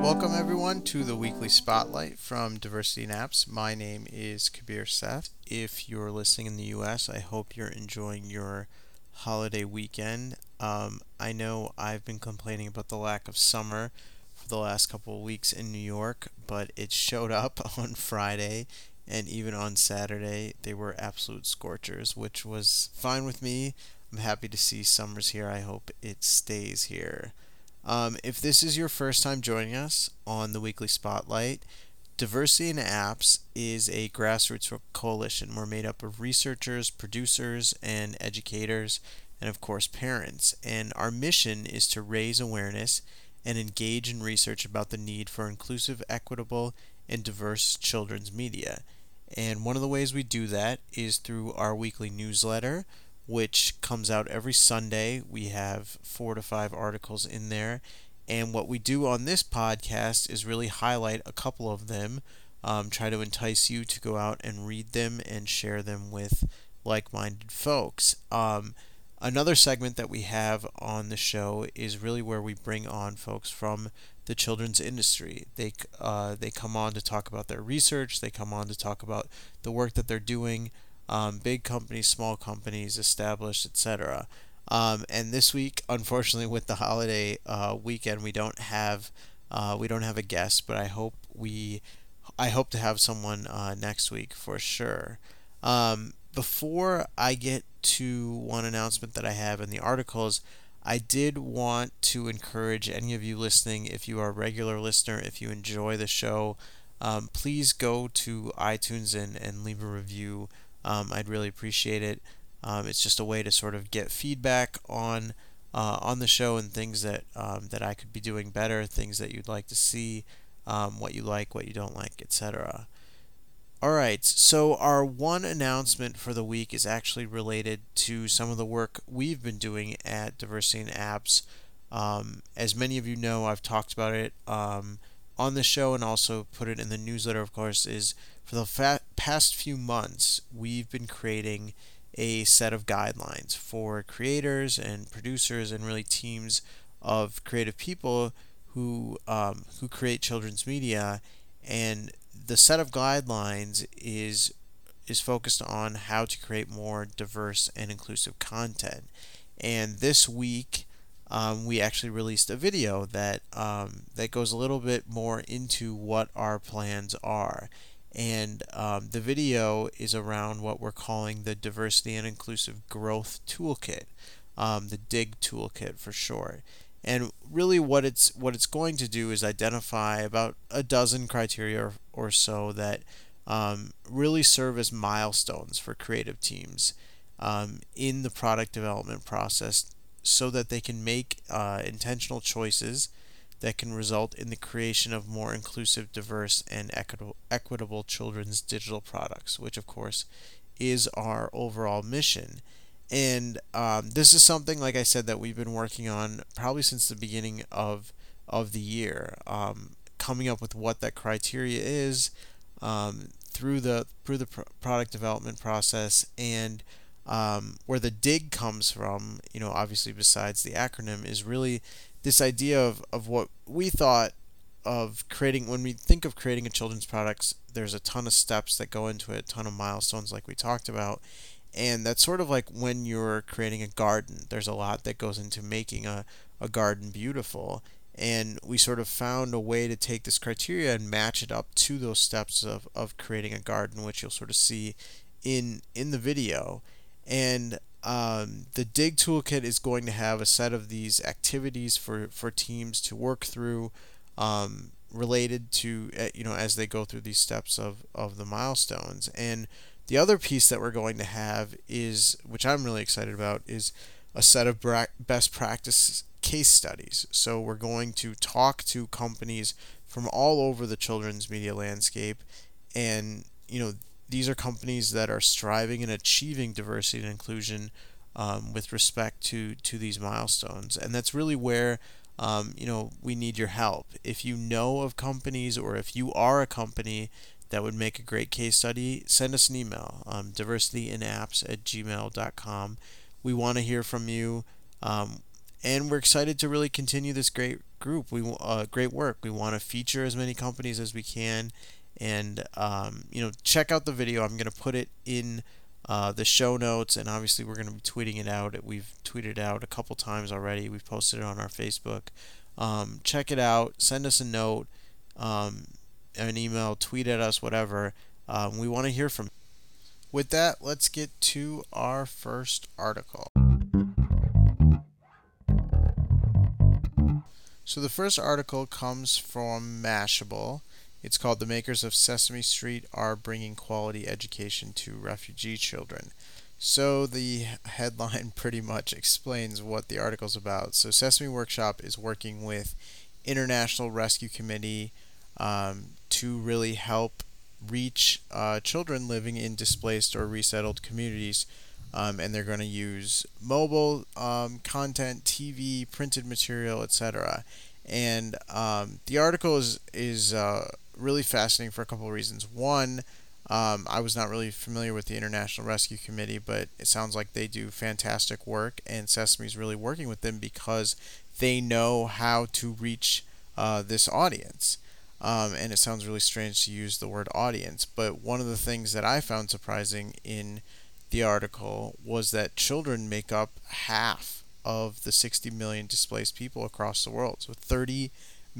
Welcome, everyone, to the weekly spotlight from Diversity in Apps. My name is Kabir Seth. If you're listening in the US, I hope you're enjoying your holiday weekend. Um, I know I've been complaining about the lack of summer for the last couple of weeks in New York, but it showed up on Friday and even on Saturday. They were absolute scorchers, which was fine with me. I'm happy to see summer's here. I hope it stays here. Um, if this is your first time joining us on the weekly spotlight, Diversity in Apps is a grassroots coalition. We're made up of researchers, producers, and educators, and of course, parents. And our mission is to raise awareness and engage in research about the need for inclusive, equitable, and diverse children's media. And one of the ways we do that is through our weekly newsletter, which comes out every Sunday. We have four to five articles in there. And what we do on this podcast is really highlight a couple of them, um, try to entice you to go out and read them and share them with like minded folks. Um, another segment that we have on the show is really where we bring on folks from the children's industry. They uh, they come on to talk about their research. They come on to talk about the work that they're doing um, big companies, small companies, established, etc. Um, and this week, unfortunately, with the holiday uh, weekend, we don't have uh, we don't have a guest, but I hope we I hope to have someone uh, next week for sure. Um, before I get to one announcement that I have in the articles, I did want to encourage any of you listening, if you are a regular listener, if you enjoy the show, um, please go to iTunes and, and leave a review um, I'd really appreciate it. Um, it's just a way to sort of get feedback on uh, on the show and things that um, that I could be doing better, things that you'd like to see, um, what you like, what you don't like, etc. All right, so our one announcement for the week is actually related to some of the work we've been doing at Diversity in Apps. Um, as many of you know, I've talked about it um, on the show and also put it in the newsletter, of course, is for the fa- past few months, we've been creating a set of guidelines for creators and producers and really teams of creative people who um, who create children's media. And the set of guidelines is is focused on how to create more diverse and inclusive content. And this week, um, we actually released a video that um, that goes a little bit more into what our plans are. And um, the video is around what we're calling the Diversity and Inclusive Growth Toolkit, um, the DIG toolkit for short. And really, what it's what it's going to do is identify about a dozen criteria or, or so that um, really serve as milestones for creative teams um, in the product development process so that they can make uh, intentional choices that can result in the creation of more inclusive, diverse, and equitable, children's digital products, which, of course, is our overall mission. And um, this is something, like I said, that we've been working on probably since the beginning of of the year, um, coming up with what that criteria is um, through the through the pr- product development process and um, where the dig comes from, you know, obviously besides the acronym, is really this idea of, of what we thought of creating when we think of creating a children's products there's a ton of steps that go into it a ton of milestones like we talked about. And that's sort of like when you're creating a garden there's a lot that goes into making a, a garden beautiful. And we sort of found a way to take this criteria and match it up to those steps of, of creating a garden which you'll sort of see in in the video and um, the dig toolkit is going to have a set of these activities for, for teams to work through um, related to uh, you know as they go through these steps of, of the milestones. And the other piece that we're going to have is which i'm really excited about is a set of best practice case studies. So we're going to talk to companies from all over the children's media landscape and you know these are companies that are striving and achieving diversity and inclusion um, with respect to to these milestones, and that's really where um, you know we need your help. If you know of companies or if you are a company that would make a great case study, send us an email, um, diversityinapps at gmail.com. We want to hear from you, um, and we're excited to really continue this great group. We uh, great work. We want to feature as many companies as we can, and um, you know, check out the video. I'm gonna put it in uh, the show notes, and obviously we're gonna be tweeting it out. We've tweeted out a couple times already. We've posted it on our Facebook. Um, check it out. Send us a note, um, an email, tweet at us, whatever. Um, we want to hear from. With that, let's get to our first article. So the first article comes from Mashable. It's called The Makers of Sesame Street Are Bringing Quality Education to Refugee Children. So the headline pretty much explains what the article's about. So Sesame Workshop is working with International Rescue Committee um, to really help reach uh, children living in displaced or resettled communities. Um, and they're going to use mobile um, content, TV, printed material, etc and um, the article is is uh, really fascinating for a couple of reasons. One, um, I was not really familiar with the International Rescue Committee, but it sounds like they do fantastic work, and Sesame is really working with them because they know how to reach uh, this audience. Um, and it sounds really strange to use the word audience, but one of the things that I found surprising in the article was that children make up half of the 60 million displaced people across the world. So 30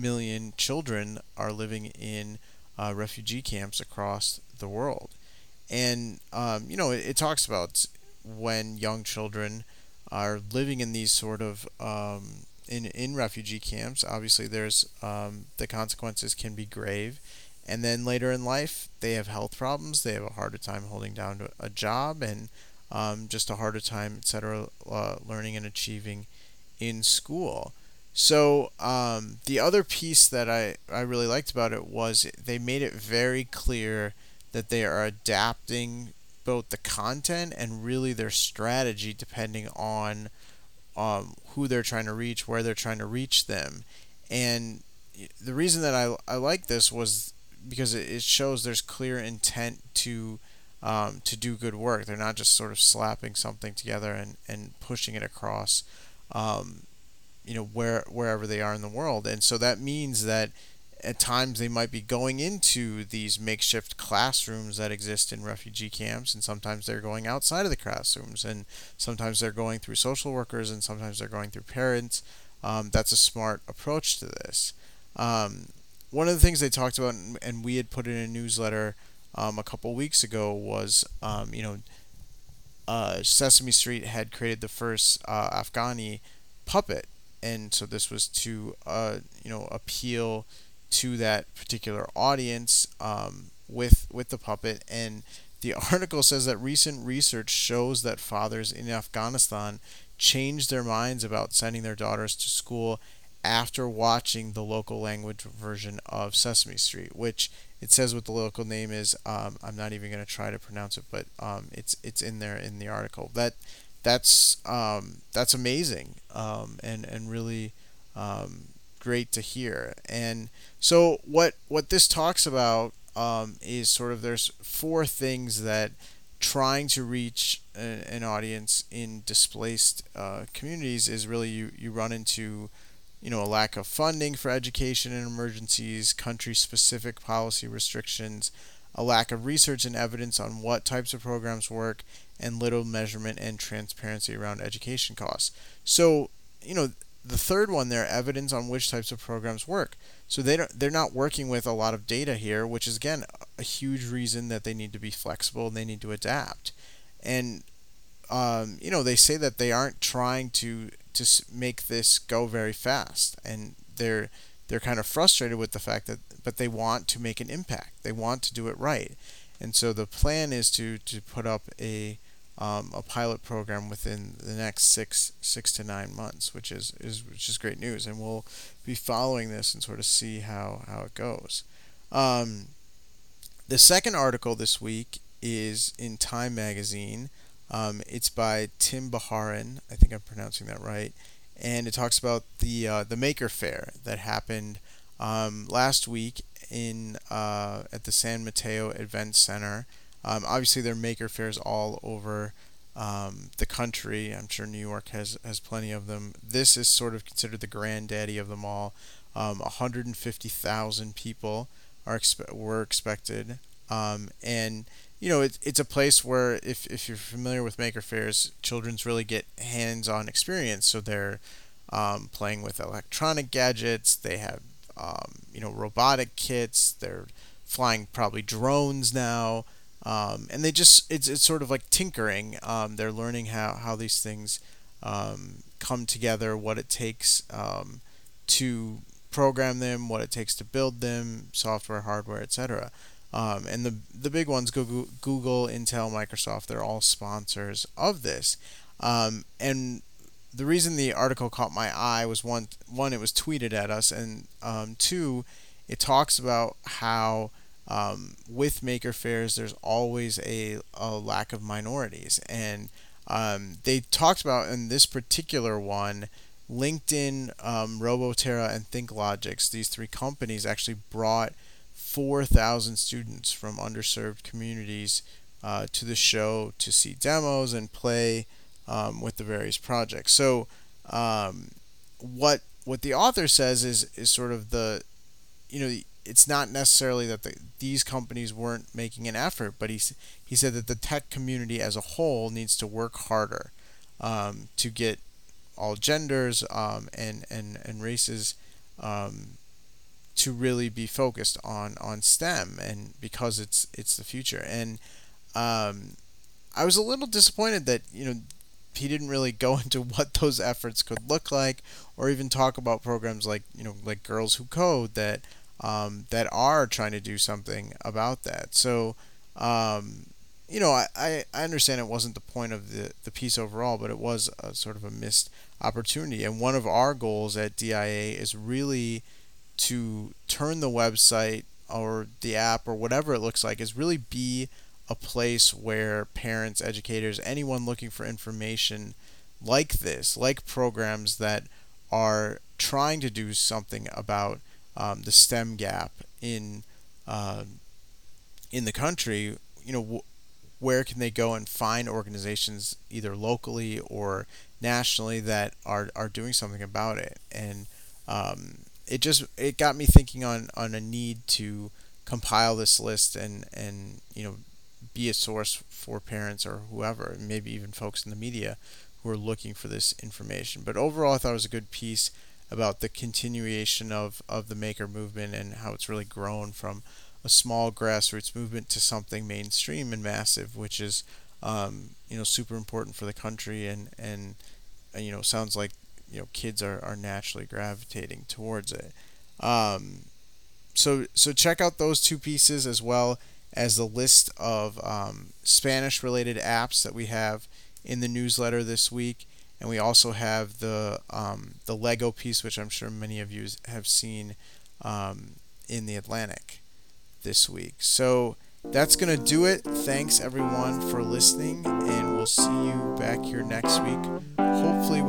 million children are living in uh, refugee camps across the world. And, um, you know, it, it, talks about when young children are living in these sort of um, in, in refugee camps, obviously there's um, the consequences can be grave. And then later in life, they have health problems. They have a harder time holding down a job, and um, just a harder time, etc., uh, learning and achieving in school. So um, the other piece that I, I really liked about it was they made it very clear that they are adapting both the content and really their strategy depending on um, who they're trying to reach, where they're trying to reach them. And the reason that I, I like this was because it shows there's clear intent to um, to do good work. They're not just sort of slapping something together and, and pushing it across, um, you know, where wherever they are in the world. And so that means that at times they might be going into these makeshift classrooms that exist in refugee camps, and sometimes they're going outside of the classrooms, and sometimes they're going through social workers, and sometimes they're going through parents. Um, that's a smart approach to this. Um, one of the things they talked about, and we had put in a newsletter um, a couple weeks ago was um, you know uh, Sesame Street had created the first uh, Afghani puppet, and so this was to uh, you know appeal to that particular audience um, with with the puppet and the article says that recent research shows that fathers in Afghanistan changed their minds about sending their daughters to school after watching the local language version of Sesame Street, which it says what the local name is. Um, I'm not even going to try to pronounce it, but um, it's it's in there in the article. That that's um, that's amazing um, and and really um, great to hear. And so what what this talks about um, is sort of there's four things that trying to reach an, an audience in displaced uh, communities is really you you run into you know, a lack of funding for education in emergencies, country specific policy restrictions, a lack of research and evidence on what types of programs work, and little measurement and transparency around education costs. So, you know, the third one there, evidence on which types of programs work. So they don't, they're not working with a lot of data here, which is again a huge reason that they need to be flexible and they need to adapt. And um, you know, they say that they aren't trying to to make this go very fast, and they're they're kind of frustrated with the fact that, but they want to make an impact. They want to do it right, and so the plan is to to put up a um, a pilot program within the next six six to nine months, which is, is which is great news, and we'll be following this and sort of see how how it goes. Um, the second article this week is in Time Magazine. Um, it's by Tim Bajarin. I think I'm pronouncing that right. And it talks about the uh, the Maker Faire that happened um, last week in uh, at the San Mateo Event Center. Um, obviously, there are Maker fairs all over um, the country. I'm sure New York has has plenty of them. This is sort of considered the granddaddy of them all. Um, 150,000 people are expe- were expected, um, and you know it, it's a place where if, if you're familiar with maker fairs, children's really get hands-on experience. So they're um, playing with electronic gadgets. They have um, you know robotic kits. They're flying probably drones now. Um, and they just it's, it's sort of like tinkering um, they're learning how, how these things um, come together what it takes um, to program them what it takes to build them software hardware etc um, and the the big ones google, google intel microsoft they're all sponsors of this um, and the reason the article caught my eye was one one it was tweeted at us and two it talks about how um, with maker fairs, there's always a, a lack of minorities. And um, they talked about in this particular one, LinkedIn, um, Roboterra, and ThinkLogix, these three companies actually brought 4,000 students from underserved communities uh, to the show to see demos and play um, with the various projects. So, um, what what the author says is is sort of the you know it's not necessarily that the, these companies weren't making an effort, but he he said that the tech community as a whole needs to work harder um, to get all genders um, and and and races um, to really be focused on on STEM and because it's it's the future and um, I was a little disappointed that you know he didn't really go into what those efforts could look like or even talk about programs like you know like Girls Who Code that um, that are trying to do something about that. So, um, you know, I, I, I understand it wasn't the point of the, the piece overall, but it was a sort of a missed opportunity. And one of our goals at DIA is really to turn the website or the app or whatever it looks like is really be a place where parents, educators, anyone looking for information like this, like programs that are trying to do something about um, the STEM gap in uh, in the country, you know, wh- where can they go and find organizations either locally or nationally that are, are doing something about it? And um, it just it got me thinking on, on a need to compile this list and and you know be a source for parents or whoever, maybe even folks in the media who are looking for this information. But overall, I thought it was a good piece about the continuation of, of the maker movement and how it's really grown from a small grassroots movement to something mainstream and massive, which is um, you know super important for the country and and you know sounds like you know kids are, are naturally gravitating towards it. Um, so so check out those two pieces as well as the list of um, Spanish related apps that we have in the newsletter this week and we also have the um, the Lego piece, which I'm sure many of you have seen um, in the Atlantic this week. So that's gonna do it. Thanks everyone for listening, and we'll see you back here next week. Hopefully